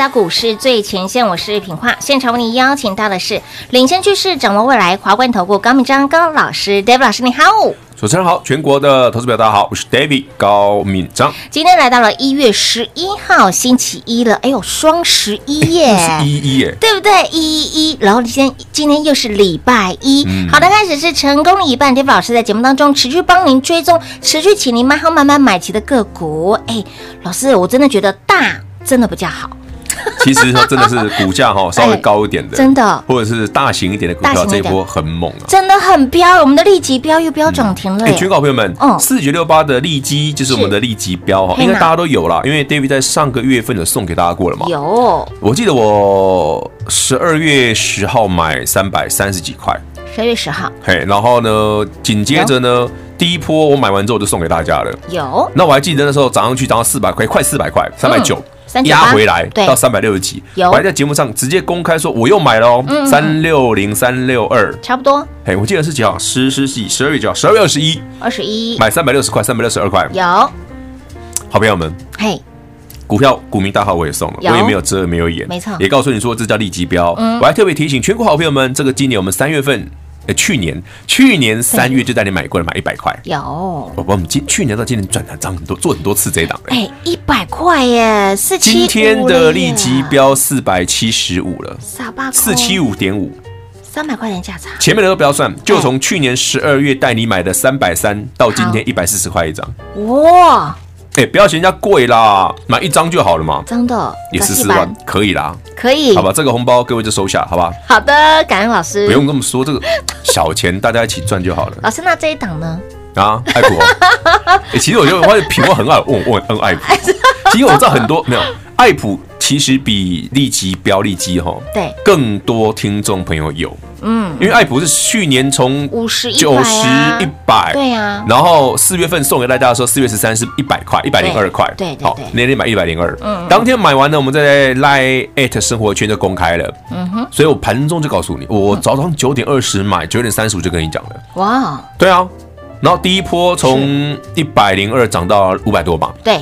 到股市最前线，我是品化。现场为您邀请到的是领先趋势、掌握未来华冠投顾高敏章高老师，David 老师你好。主持人好，全国的投资表大家好，我是 David 高敏章。今天来到了一月十一号星期一了，哎呦，双十一耶，是一一耶，对不对？一一一，然后今天今天又是礼拜一，嗯、好的，开始是成功的一半。David 老师在节目当中持续帮您追踪，持续请您买好慢慢买齐的个股。哎，老师，我真的觉得大真的比较好。其实它真的是股价哈稍微高一点的，真的，或者是大型一点的股票，这一波很猛啊，真的很飙，我们的立积飙又飙涨停了。哎，全港朋友们，四九六八的立积就是我们的立积飙哈，应该大家都有了，因为 David 在上个月份有送给大家过了嘛。有，我记得我十二月十号买三百三十几块，十二月十号，嘿，然后呢，紧接着呢，第一波我买完之后就送给大家了。有，那我还记得那时候涨上去涨到四百块，快四百块，三百九。压回来到三百六十几，我还在节目上直接公开说我又买了哦，三六零三六二，差不多。哎，我记得是几号？十十几十二月几号？十二月二十一，二十一。买三百六十块，三百六十二块。有，好朋友们，嘿，股票股民大号我也送了，我也没有遮没有掩，没错，也告诉你说这叫立基标。我还特别提醒全国好朋友们，这个今年我们三月份。去年去年三月就带你买过了，买一百块。有，我我们今去年到今年转了涨很多，做很多次这一档。哎，一百块耶，四七五。今天的立积飙四百七十五了，四七五点五，三百块钱价差。前面的都不要算，就从去年十二月带你买的三百三到今天一百四十块一张。哇！哎，不要嫌人家贵啦，买一张就好了嘛。真的，也十四万，可以啦。可以，好吧，这个红包各位就收下，好吧。好的，感恩老师。不用这么说，这个 小钱大家一起赚就好了。老师，那这一档呢？啊，爱普。哎，其实我觉得我发现品味很爱问问问爱普。其实我知道很多没有爱普，其实比立积标立积哈，对，更多听众朋友有。嗯，因为爱普是去年从五十、九十、一百，对呀，然后四月份送给大家的时候，四月十三是一百块，一百零二块，对，好，那天买一百零二，嗯，当天买完呢，我们在 Line@ 生活圈就公开了，嗯哼，所以我盘中就告诉你，我早上九点二十买，九点三十五就跟你讲了，哇，对啊，然后第一波从一百零二涨到五百多吧，对，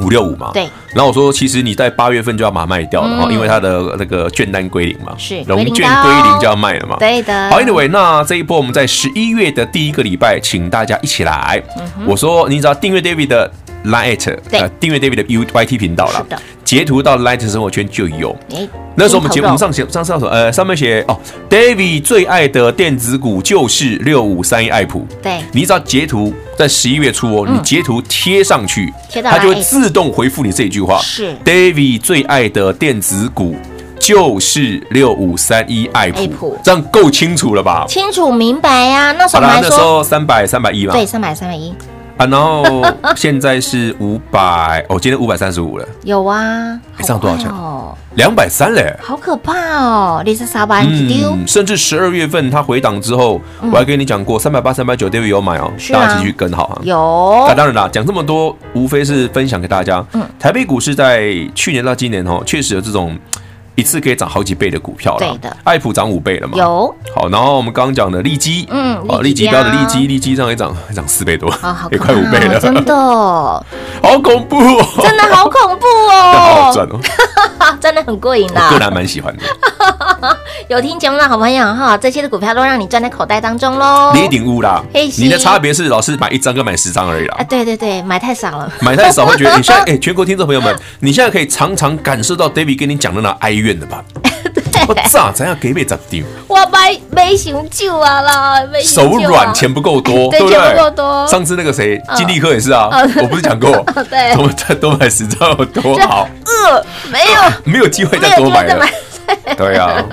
五六五嘛，对。然后我说，其实你在八月份就要把它卖掉了哈，因为它的那个券单归零嘛，是融券归零就要卖了嘛。对的。好，Anyway，那这一波我们在十一月的第一个礼拜，请大家一起来。我说，你只要订阅 David 的 Light，呃，订阅 David 的 UYT 频道了，截图到 Light 生活圈就有。那时候我们节目上写上上首呃上面写哦，David 最爱的电子股就是六五三一爱普。对，你只要截图在十一月初哦，你截图贴上去，它就会自动回复你这一句话。是，David 最爱的电子股就是六五三一爱普，这样够清楚了吧？清楚明白呀。那时候那时候三百三百一嘛，对，三百三百一。啊，然后现在是五百，哦，今天五百三十五了。有啊，还上多少钱？哦，两百三嘞，好可怕哦！你是啥班？嗯，甚至十二月份它回档之后，我还跟你讲过，三百八、三百九，David 有买哦，大家继续跟好啊。有。那当然啦，讲这么多，无非是分享给大家。嗯，台北股市在去年到今年哦，确实有这种。一次可以涨好几倍的股票了，对的，爱普涨五倍了嘛？有。好，然后我们刚刚讲的利基，嗯，哦，利基标的利基，利基上也涨，涨四倍多，也快五倍了，真的，好恐怖，真的好恐怖哦，好好赚哦，真的很过瘾啦，个人还蛮喜欢的。有听节目的好朋友哈，这些的股票都让你赚在口袋当中喽。你顶乌啦，你的差别是老师买一张跟买十张而已啦。啊，对对对，买太少了，买太少会觉得你现在哎，全国听众朋友们，你现在可以常常感受到 David 跟你讲的那哀怨的吧？我咋怎样给别砸掉？我买没熊救啊啦，手软，钱不够多，对不对？不够多。上次那个谁，金立科也是啊，我不是讲过，对，多再多买十张有多好？呃，没有，没有机会再多买了。对啊，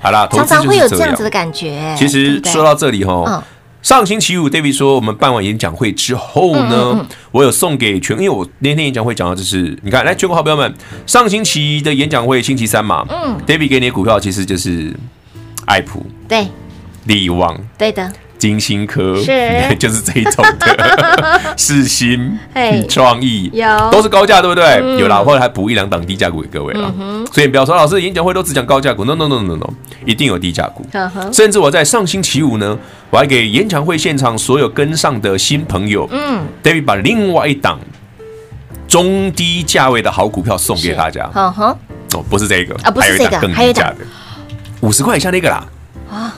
好啦，常常会有这样子的感觉。其实说到这里哈。上星期五，David 说我们办完演讲会之后呢，我有送给全，因为我那天演讲会讲到就是，你看，来全国好朋友们，上星期的演讲会星期三嘛，嗯，David 给你的股票其实就是爱普，对，力旺，对的。金星科是，就是这一种的，世芯、创意有都是高价，对不对？有啦，后来还补一两档低价股给各位了。所以不要说老师演讲会都只讲高价股，no no no no no，一定有低价股。甚至我在上星期五呢，我还给演讲会现场所有跟上的新朋友，嗯，David 把另外一档中低价位的好股票送给大家。哦，不是这个啊，不是这个，更低价的，五十块以下那个啦。啊。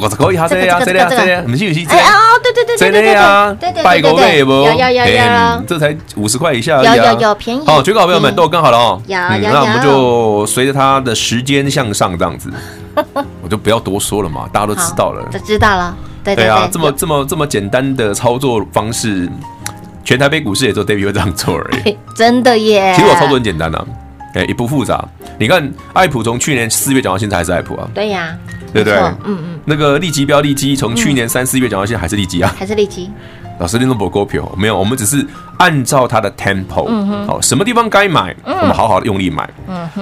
我可以哈，这样这样这样，你信不信？哎哦，对对对对对对对，拜个位不？有有有有，这才五十块以下，有有有便宜。好，全国好朋友们都跟好了哦。有有有，那我们就随着它的时间向上这样子，我就不要多说了嘛，大家都知道了，都知道了。对对啊，这么这么这么简单的操作方式，全台北股市也就 David 会这样做而已。真的耶，其实我操作很简单的，哎，也不复杂。你看，爱普从去年四月讲到现在还是爱普啊。对呀。对不对？嗯嗯，那个利基标利基，从去年三四月讲到现在还是利基啊，还是利基。老师，你都不股票没有？我们只是按照它的 tempo，好，什么地方该买，我们好好的用力买。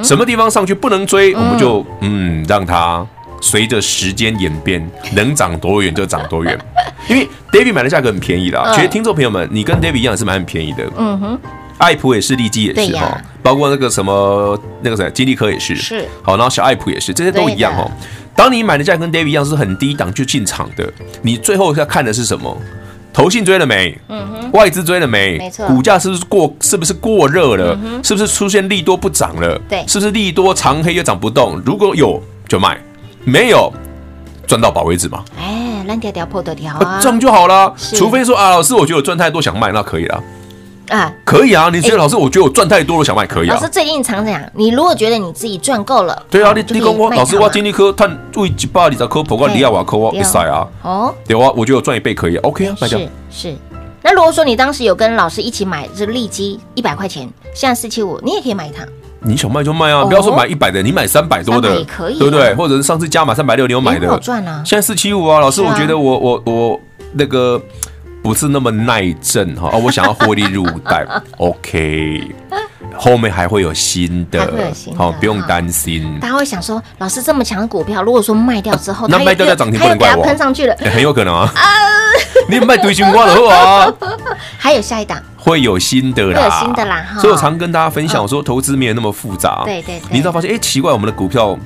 什么地方上去不能追，我们就嗯让它随着时间演变，能涨多远就涨多远。因为 David 买的价格很便宜啦，其实听众朋友们，你跟 David 一样是蛮很便宜的。嗯哼。爱普也是，利基也是哈，包括那个什么那个谁，金利科也是，是好，然后小爱普也是，这些都一样哈。当你买的价跟 David 一样是很低档就进场的，你最后要看的是什么？投信追了没？嗯哼，外资追了没？没错，股价是不是过是不是过热了？是不是出现利多不涨了？对，是不是利多长黑又涨不动？如果有就卖，没有赚到宝为止嘛？哎，烂条条破的条啊，这样就好了。除非说啊，老师，我觉得我赚太多想卖，那可以了。啊，可以啊！你觉得老师，我觉得我赚太多了，想卖可以啊。老师最近常讲，你如果觉得你自己赚够了，对啊，你你跟我老师，我金立科赚为一百二十颗，不过你要瓦科我比赛啊。哦，对啊，我觉得我赚一倍可以，OK 啊，卖掉。是是。那如果说你当时有跟老师一起买这个利基一百块钱，现在四七五，你也可以买一趟。你想卖就卖啊，不要说买一百的，你买三百多的也可以，对不对？或者是上次加码三百六，你有买的，好赚啊。现在四七五啊，老师，我觉得我我我那个。不是那么耐震哈，我想要获利入袋，OK，后面还会有新的，好，不用担心。大家会想说，老师这么强的股票，如果说卖掉之后，那卖掉再涨停不能怪我，喷上去了，很有可能啊。你卖堆金瓜的话，还有下一档，会有新的啦，会有新的啦。所以我常跟大家分享，我说投资没有那么复杂。对对，你知道发现，哎，奇怪，我们的股票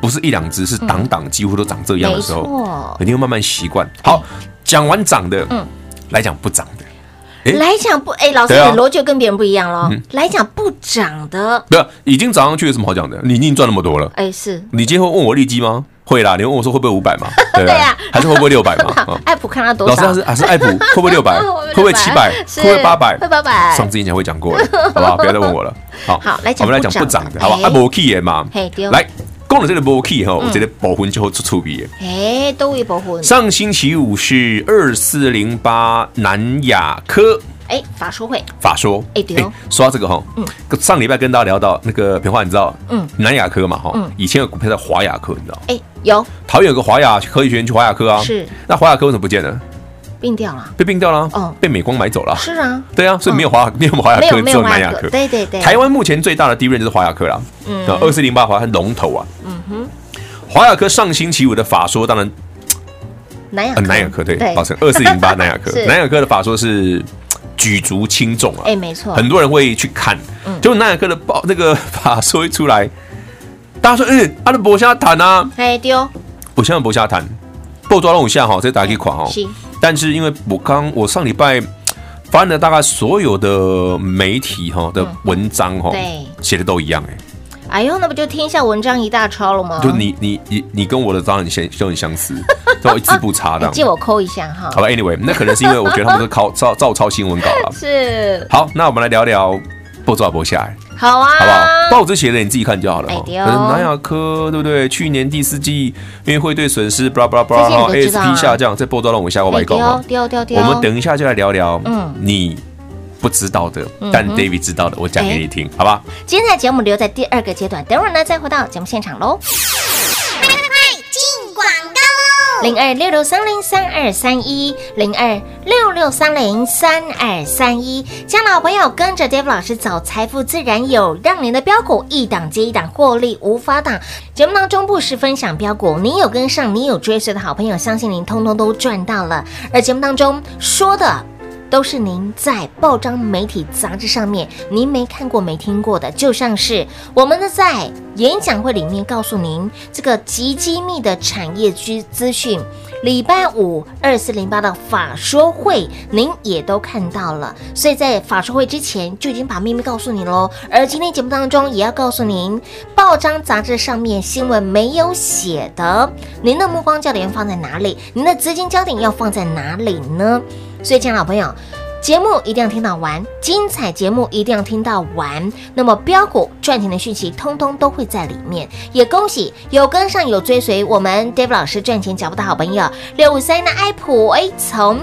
不是一两只，是档档几乎都长这样的时候，你会慢慢习惯。好，讲完涨的，嗯。来讲不涨的，来讲不哎，老师的逻辑跟别人不一样喽。来讲不涨的，不要已经涨上去有什么好讲的？你已经赚那么多了。哎，是你今天会问我利基吗？会啦，你问我说会不会五百嘛？对啊，还是会不会六百嘛？爱普看他多少？老师还是还是爱普 会不会六百？会不会七百？会不会八百？会八百？上次以前会讲过了，好不好？不要再问我了。好，好，来讲我们来讲不涨的，好吧？啊，无起的嘛。来，讲了这个无起哈，我这个部分就会出出笔。哎，都会部分。上星期五是二四零八南亚科。哎，法说会，法说，哎对哦，说到这个哈，嗯，上礼拜跟大家聊到那个平话，你知道，嗯，南亚科嘛哈，嗯，以前有股票叫华亚科，你知道？哎，有，桃园有个华亚科技学院去华亚科啊，是，那华亚科为什么不见了？并掉了，被并掉了，哦，被美光买走了，是啊，对啊，所以没有华，没有华亚科，只有南亚科，对对对，台湾目前最大的第一任就是华亚科啦，嗯，二四零八华，它龙头啊，嗯哼，华亚科上星期五的法说，当然，南亚，南亚科对，抱歉，二四零八 南亚科，南亚科的法说是。举足轻重啊！哎，没错，很多人会去看。嗯，就南亚科的报那个法说一出来，大家说：“嗯，阿的博下谈啊，哎丢，我现在博下谈，不抓弄一下哈，这大家可以款哈。是，但是因为我刚我上礼拜翻了大概所有的媒体哈的文章哈，对，写的都一样哎。哎呦，那不就天下文章一大抄了吗？就你你你你跟我的章很相就很相似。都一字不差的，借我抠一下哈。好吧，Anyway，那可能是因为我觉得他们是靠 照照抄新闻稿了。是。好，那我们来聊聊报纸播下来。好啊，好不好？报纸写的你自己看就好了。南亚科对不对？去年第四季因为汇兑损失，巴拉巴拉巴拉，ASP 下降，这报纸让我下过外公啊。我们等一下就来聊聊，嗯，你不知道的，但 David 知道的，我讲给你听，好吧？今天的节目留在第二个阶段，等会儿呢再回到节目现场喽。零二六六三零三二三一，零二六六三零三二三一，将老朋友跟着 Dave 老师走，财富自然有，让您的标股一档接一档获利无法挡。节目当中不时分享标股，你有跟上，你有追随的好朋友，相信您通通都赚到了。而节目当中说的。都是您在报章、媒体、杂志上面您没看过、没听过的，就像是我们的在演讲会里面告诉您这个极机密的产业资资讯。礼拜五二四零八的法说会，您也都看到了，所以在法说会之前就已经把秘密告诉你喽。而今天节目当中也要告诉您，报章、杂志上面新闻没有写的，您的目光焦点放在哪里？您的资金焦点要放在哪里呢？所以，亲爱的朋友，节目一定要听到完，精彩节目一定要听到完。那么，标股赚钱的讯息，通通都会在里面。也恭喜有跟上、有追随我们 Dave 老师赚钱脚步的好朋友，六五三的爱普，A，从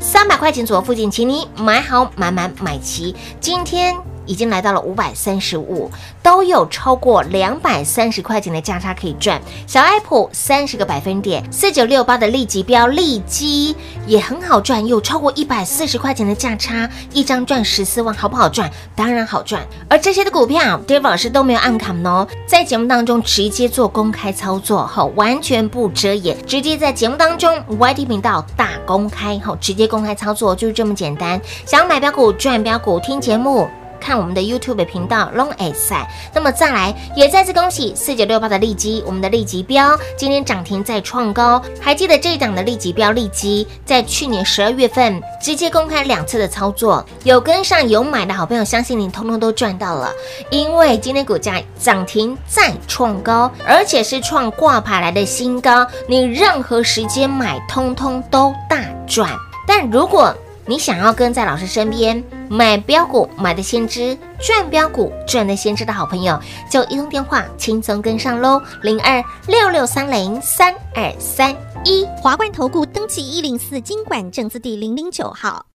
三百块钱左右附近，请你买好、买满、买齐。今天。已经来到了五百三十五，都有超过两百三十块钱的价差可以赚。小爱普三十个百分点，四九六八的立即标立即也很好赚，有超过一百四十块钱的价差，一张赚十四万，好不好赚？当然好赚。而这些的股票，David 老师都没有暗砍哦，在节目当中直接做公开操作，好，完全不遮掩，直接在节目当中 YT 频道大公开，好，直接公开操作就是这么简单。想买标股赚标股，听节目。看我们的 YouTube 频道 Long A 赛，那么再来也再次恭喜四九六八的利基，我们的利基标今天涨停再创高，还记得这一档的利基标利基，在去年十二月份直接公开两次的操作，有跟上有买的好朋友，相信你通通都赚到了，因为今天股价涨停再创高，而且是创挂牌来的新高，你任何时间买，通通都大赚。但如果你想要跟在老师身边买标股，买的先知赚标股赚的先知的好朋友，就一通电话轻松跟上喽，零二六六三零三二三一华冠投顾登记一零四经管证字第零零九号，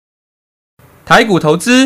台股投资。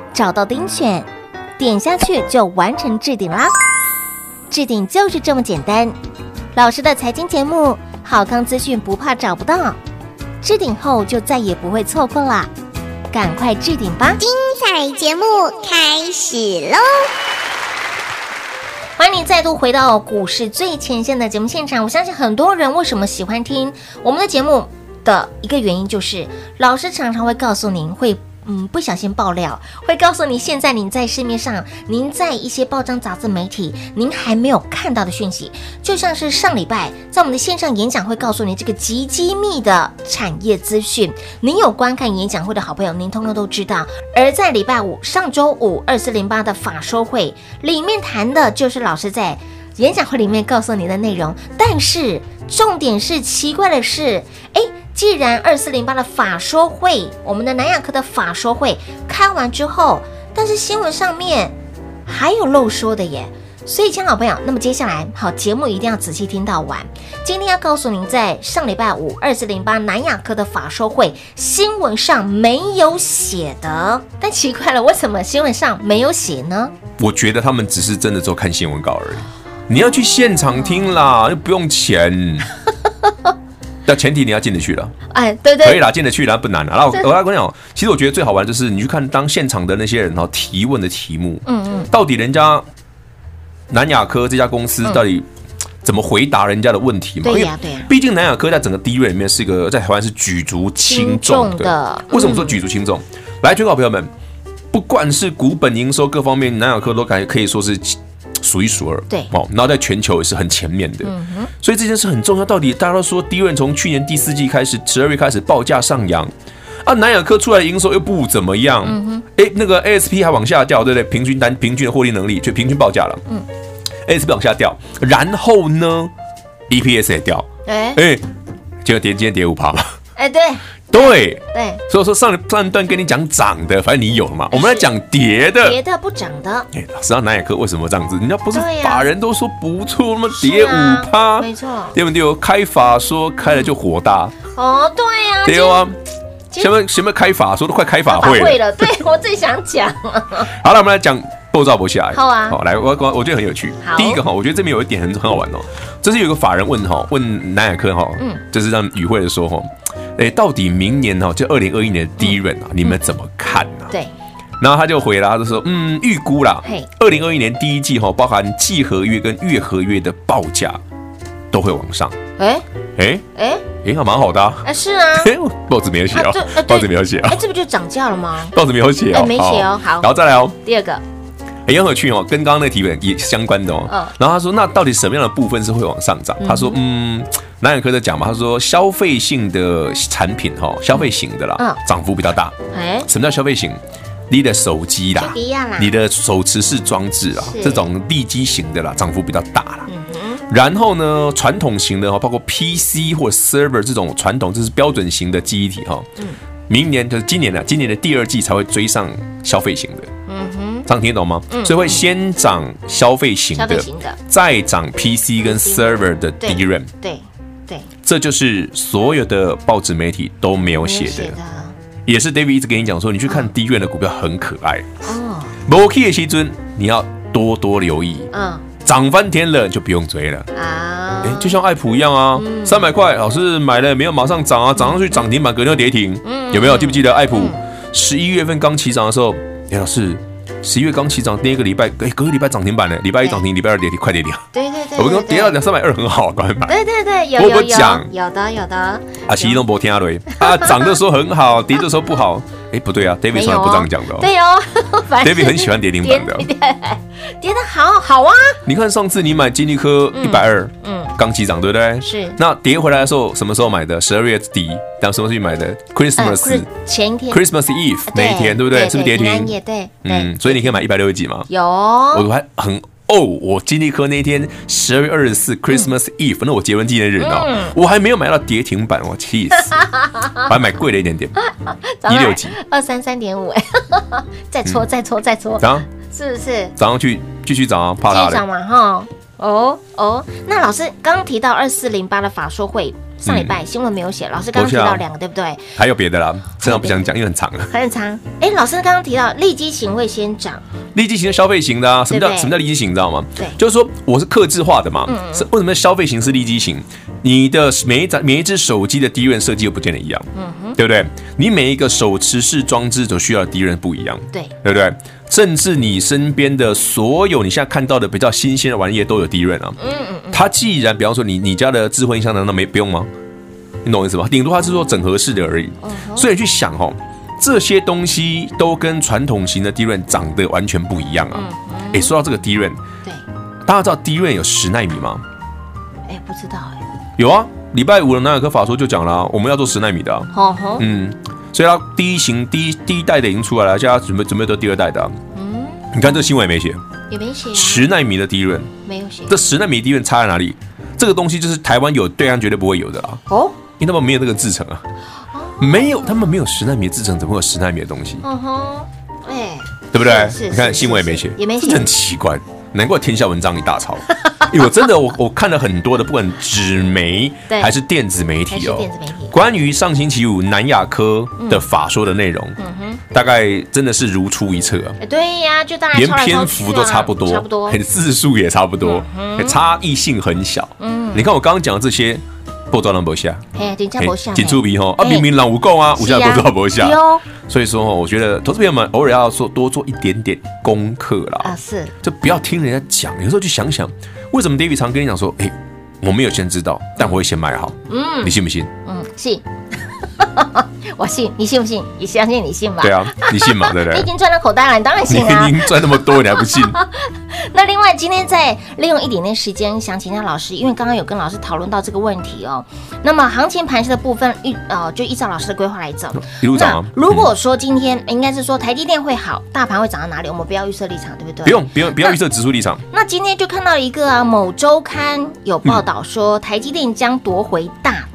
找到钉选，点下去就完成置顶啦。置顶就是这么简单。老师的财经节目，好康资讯不怕找不到。置顶后就再也不会错过啦，赶快置顶吧！精彩节目开始喽！欢迎你再度回到股市最前线的节目现场。我相信很多人为什么喜欢听我们的节目的一个原因，就是老师常常会告诉您会。嗯，不小心爆料，会告诉你现在您在市面上，您在一些报章杂志媒体，您还没有看到的讯息，就像是上礼拜在我们的线上演讲会告诉你这个极机密的产业资讯，您有观看演讲会的好朋友，您通通都知道。而在礼拜五，上周五二四零八的法说会里面谈的就是老师在演讲会里面告诉你的内容，但是重点是奇怪的是，哎。既然二四零八的法说会，我们的南亚科的法说会开完之后，但是新闻上面还有漏说的耶，所以，亲老朋友，那么接下来好节目一定要仔细听到完。今天要告诉您，在上礼拜五二四零八南亚科的法说会新闻上没有写的，但奇怪了，为什么新闻上没有写呢？我觉得他们只是真的做看新闻稿而已，你要去现场听啦，又不用钱。但前提你要进得去了，哎，对对，可以啦，进得去啦，不难啦。然后我来跟你讲，其实我觉得最好玩的就是你去看当现场的那些人哈提问的题目，嗯嗯，到底人家南亚科这家公司到底怎么回答人家的问题嘛？对呀对呀，毕竟南亚科在整个 DRAM 里面是一个在台湾是举足轻重的。为什么说举足轻重？来，全国朋友们，不管是股本营收各方面，南亚科都感觉可以说是。数一数二，对。哦，然后在全球也是很前面的，嗯哼，所以这件事很重要。到底大家都说，DRAM 从去年第四季开始，十二月开始报价上扬，啊，南亚科出来的营收又不怎么样，哎，那个 ASP 还往下掉，对不对？平均单平均的获利能力就平均报价了，嗯，ASP 往下掉，然后呢，EPS 也掉，哎哎，结果跌今天跌五趴嘛，哎对。对对，所以说上上一段跟你讲涨的，反正你有了嘛。我们来讲跌的，跌的不涨的。哎，老师，南亚科为什么这样子？人家不是法人都说不错吗？跌五趴，没错，对不对？开法说开了就火大。哦，对呀，对啊。前面前面开法说都快开法会了，对我最想讲。好了，我们来讲构造不起来。好啊，好来，我我我觉得很有趣。第一个哈，我觉得这边有一点很很好玩哦。这是有个法人问哈，问南亚科哈，嗯，就是让与会的说哈。哎，到底明年哈，就二零二一年的 DRAM 啊，你们怎么看呢？对，然后他就回答，他就说，嗯，预估啦，二零二一年第一季哈，包含季合约跟月合约的报价都会往上。哎哎哎哎，还蛮好的。哎，是啊，报纸没有写哦，报纸没有写啊。哎，这不就涨价了吗？报纸没有写哦，没写哦。好，然后再来哦，第二个。也很有趣哦，跟刚刚那个题本也相关的哦。然后他说，那到底什么样的部分是会往上涨？他说，嗯，南亚科在讲嘛，他说消费性的产品哈，消费型的啦，涨幅比较大。哎，什么叫消费型？你的手机啦，你的手持式装置啊，这种地基型的啦，涨幅比较大啦。然后呢，传统型的哈，包括 PC 或 server 这种传统，这是标准型的记忆体哈。明年就是今年的，今年的第二季才会追上消费型的。这样听懂吗？嗯所以会先涨消费型的，再涨 PC 跟 server 的 DRAM。对对，这就是所有的报纸媒体都没有写的，也是 David 一直跟你讲说，你去看 DRAM 的股票很可爱哦。摩 K 的西尊，你要多多留意。嗯，涨翻天了就不用追了啊。哎，就像爱普一样啊，三百块，老师买了没有？马上涨啊，涨上去涨停板，隔天跌停。嗯有没有？记不记得爱普十一月份刚起涨的时候？哎，老师。十一月刚起涨，第一个礼拜，哎，隔个礼拜涨停板呢，礼拜一涨停，礼拜二跌停，快跌停。对对对，我跟你说跌到两三百二很好，赶快买。对对对，有有有，有的有的。啊，其实都没听对，啊，涨的时候很好，跌的时候不好。哎，不对啊，David 从来不这样讲的。哦对哦，David 很喜欢跌停板的。跌的好好啊！你看上次你买金立科一百二，嗯，刚起涨，对不对？是。那跌回来的时候，什么时候买的？十二月底，当什么时候去买的？Christmas 前一天，Christmas Eve 那一天，对不对？是不是跌停？也对。嗯，所以你可以买一百六十几吗？有。我还很哦，我金立科那一天十二月二十四 Christmas Eve，那我结婚纪念日呢，我还没有买到跌停板，我气死！我还买贵了一点点，一六几，二三三点五，哎，再搓，再搓，再搓，涨，是不是？涨上去。继续涨啊，怕它涨嘛哈，哦哦，那老师刚刚提到二四零八的法说会，上礼拜新闻没有写，老师刚刚提到两个，对不对？还有别的啦，这样不想讲，因为很长了。很长，哎，老师刚刚提到利基型会先涨，利基型的消费型的啊，什么叫什么叫利基型？你知道吗？对，就是说我是克制化的嘛，是为什么消费型是利基型？你的每一盏每一只手机的 DRAM 设计又不见得一样，嗯哼，对不对？你每一个手持式装置所需要的 DRAM 不一样，对，对不对？甚至你身边的所有你现在看到的比较新鲜的玩意都有 DRAM 啊，嗯嗯嗯。它既然比方说你你家的智慧音箱难道没不用吗？你懂我意思吧？顶多它是做整合式的而已。所以你去想哦，这些东西都跟传统型的 DRAM 长得完全不一样啊。哎，说到这个 DRAM，对，大家知道 DRAM 有十纳米吗？哎，不知道哎。有啊，礼拜五的南亚科法说就讲了，我们要做十纳米的。好好，嗯，所以它第一型第一第一代的已经出来了，现在准备准备做第二代的。嗯，你看这个新闻也没写，也没写。十纳米的 DRAM 没有写。这十纳米 DRAM 差在哪里？这个东西就是台湾有，对岸绝对不会有的啦。哦，因为他们没有那个制成啊。没有，他们没有十纳米的制成，怎么会有十纳米的东西？嗯哼，哎，对不对？你看新闻也没写，也没写，很奇怪。难怪天下文章一大抄，因为我真的我我看了很多的，不管纸媒还是电子媒体哦，关于上星期五南亚科的法说的内容，大概真的是如出一辙啊。对呀，就大家连篇幅都差不多，差不多，字数也差不多，差异性很小。嗯，你看我刚刚讲的这些。不抓人不下，嘿，真正不下，紧出皮吼啊！明明人无够啊，无下不抓不下。所以说我觉得投资朋友们偶尔要做多做一点点功课啦。啊，是，就不要听人家讲，有时候去想想，为什么 David 常跟你讲说，哎，我没有先知道，但我会先买好。嗯，你信不信？嗯，信。我信，你信不信？你相信你信吧。对啊，你信嘛？对不对？你 已经赚到口袋了，你当然信啊。你已经赚那么多，你还不信？那另外，今天再利用一点点时间，想请教老师，因为刚刚有跟老师讨论到这个问题哦。那么行情盘势的部分，依呃就依照老师的规划来走。一路涨。如果说今天应该是说台积电会好，大盘会涨到哪里？我们不要预设立场，对不对？不用，不用，不要预设指数立场。那今天就看到一个啊，某周刊有报道说，台积电将夺回大单。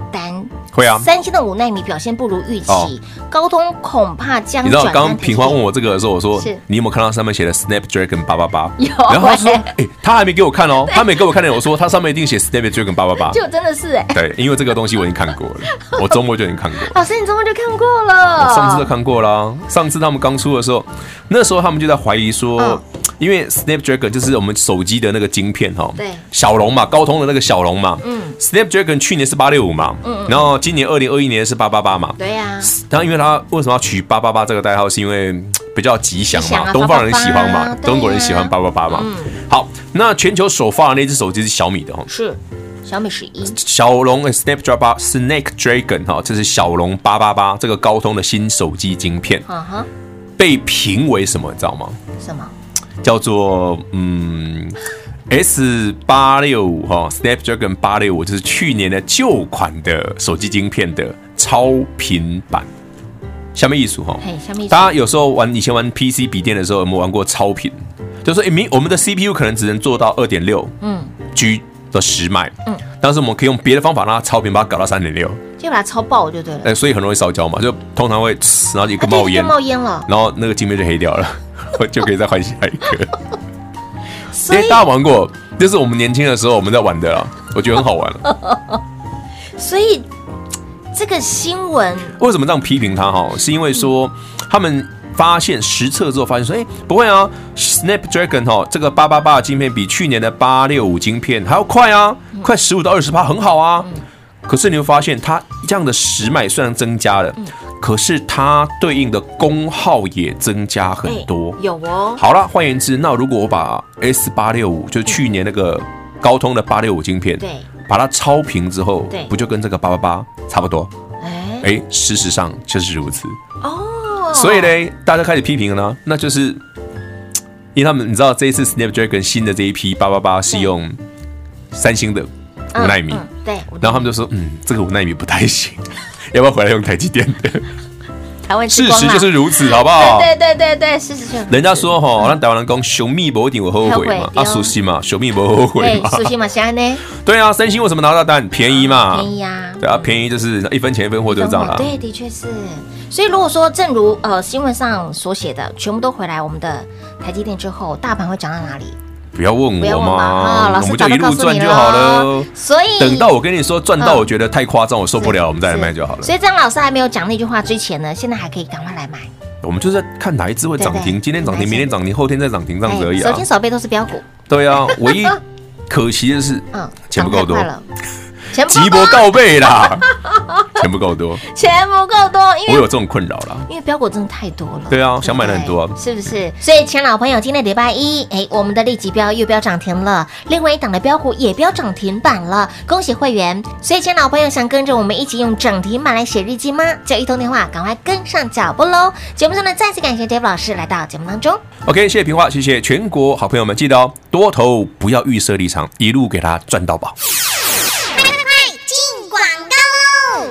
会啊，三星的五纳米表现不如预期，高通恐怕将。你知道刚刚平花问我这个的时候，我说你有没有看到上面写的 Snapdragon 八八八？有。然后他说，哎，他还没给我看哦，他没给我看的。我说他上面一定写 Snapdragon 八八八。就真的是哎。对，因为这个东西我已经看过了，我周末就已经看过了。老师，你周末就看过了？上次都看过了，上次他们刚出的时候，那时候他们就在怀疑说，因为 Snapdragon 就是我们手机的那个晶片哈，对，小龙嘛，高通的那个小龙嘛，嗯，Snapdragon 去年是八六五嘛，嗯，然后今年二零二一年。是八八八嘛？对呀。然后，因为它为什么要取八八八这个代号？是因为比较吉祥嘛，东方人喜欢嘛，中国人喜欢八八八嘛。嗯好，那全球首发的那只手机是小米的哈，是小米十一。小龙 Snapdragon Snake Dragon 哈，这是小龙八八八这个高通的新手机晶片。被评为什么？你知道吗？什么？叫做嗯。S 八六五哈，Snapdragon 八六五就是去年的旧款的手机晶片的超频版，下面意思哈。大家有时候玩以前玩 PC 笔电的时候，有没有玩过超频？就是说，明我们的 CPU 可能只能做到二点六嗯 G 的时脉嗯，但是我们可以用别的方法让它超频，把它搞到三点六，就把它超爆就对了。哎，所以很容易烧焦嘛，就通常会然后一个冒烟，冒烟了，然后那个晶片就黑掉了，就可以再换下一个。哎，大家玩过，就是我们年轻的时候我们在玩的啦，我觉得很好玩。所以这个新闻为什么这样批评他哈？是因为说他们发现实测之后发现说，哎，不会啊，Snapdragon 哈这个八八八的晶片比去年的八六五晶片还要快啊，快十五到二十趴，很好啊。可是你会发现，它这样的时脉虽然增加了，可是它对应的功耗也增加很多。有哦。好了，换言之，那如果我把 S 八六五，就是去年那个高通的八六五晶片，对，把它超频之后，对，不就跟这个八八八差不多？哎哎，事实上就是如此。哦。所以呢，大家开始批评了呢，那就是因为他们你知道这一次 Snapdragon 新的这一批八八八是用三星的五纳米，对，然后他们就说，嗯，这个五纳米不太行。要不要回来用台积电 的？事实就是如此，好不好？对对对对，事实就是。人家说哈，那台湾人讲熊蜜不一定会后悔嘛，啊，熟悉嘛，熊蜜不后悔嘛，熟悉嘛，现在呢？对啊，三星为什么拿到单？便宜嘛，便宜啊，对啊，便宜就是一分钱一分货，就这样了。对，的确是。所以如果说正如呃新闻上所写的，全部都回来我们的台积电之后，大盘会涨到哪里？不要问我嘛，我们就一路赚就好了。所以等到我跟你说赚到，我觉得太夸张，我受不了，我们再来卖就好了。所以张老师还没有讲那句话之前呢，现在还可以赶快来买。我们就是在看哪一支会涨停，今天涨停，明天涨停，后天再涨停这样子而已啊。手心手背都是标股。对啊，唯一可惜的是，嗯，钱不够多。急不告备啦，钱不够多，钱不够多，因为我有这种困扰啦，因为标股真的太多了。对啊，想买的很多啊，是不是？所以，亲老朋友，今天礼拜一，哎，我们的立即标又标涨停了，另外一档的标股也标涨停板了，恭喜会员！所以，亲老朋友想跟着我们一起用涨停板来写日记吗？就一通电话，赶快跟上脚步喽！节目中呢，再次感谢 Dave 老师来到节目当中。OK，谢谢平花，谢谢全国好朋友们，记得哦，多头不要预设立场，一路给他赚到宝。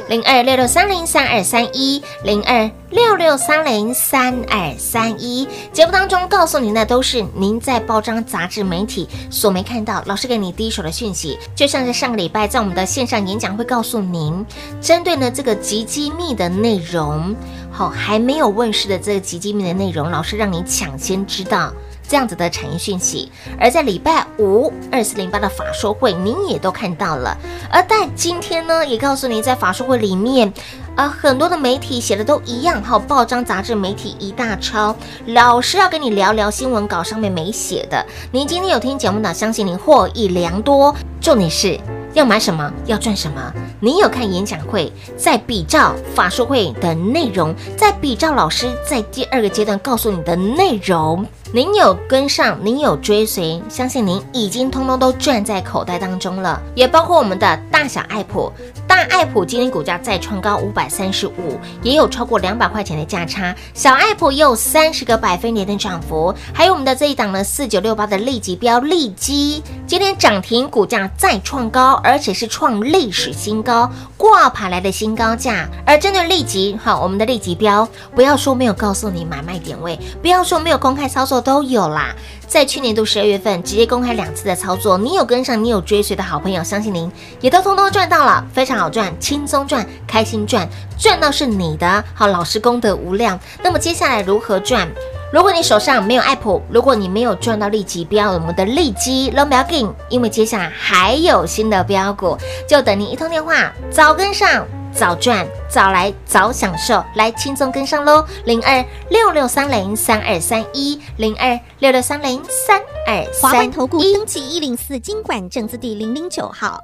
零二六六三零三二三一，零二六六三零三二三一。节目当中告诉您的都是您在报章杂志媒体所没看到，老师给你第一手的讯息。就像是上个礼拜在我们的线上演讲会告诉您，针对呢这个极机密的内容，好还没有问世的这个极机密的内容，老师让你抢先知道。这样子的产业讯息，而在礼拜五二四零八的法说会，您也都看到了。而在今天呢，也告诉您，在法说会里面，呃，很多的媒体写的都一样，好，报章杂志媒体一大抄。老师要跟你聊聊新闻稿上面没写的。您今天有听节目的，相信您获益良多。重点是要买什么，要赚什么。您有看演讲会，在比照法说会的内容，在比照老师在第二个阶段告诉你的内容。您有跟上，您有追随，相信您已经通通都赚在口袋当中了，也包括我们的大小爱普，大爱普今天股价再创高五百三十五，也有超过两百块钱的价差，小爱普也有三十个百分点的涨幅，还有我们的这一档呢四九六八的立即标立基，今天涨停，股价再创高，而且是创历史新高，挂牌来的新高价。而针对立即，好，我们的立即标，不要说没有告诉你买卖点位，不要说没有公开操作。都有啦，在去年度十二月份直接公开两次的操作，你有跟上，你有追随的好朋友，相信您也都通通赚到了，非常好赚，轻松赚，开心赚，赚到是你的。好，老师功德无量。那么接下来如何赚？如果你手上没有 app，，如果你没有赚到立即标，我们的利基 l o m b 因为接下来还有新的标股，就等你一通电话，早跟上。早赚早来早享受，来轻松跟上喽！零二六六三零三二三一，零二六六三零三二三一。华冠投顾登记一零四金管证字第零零九号。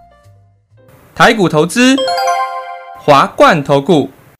台股投资，华冠投顾。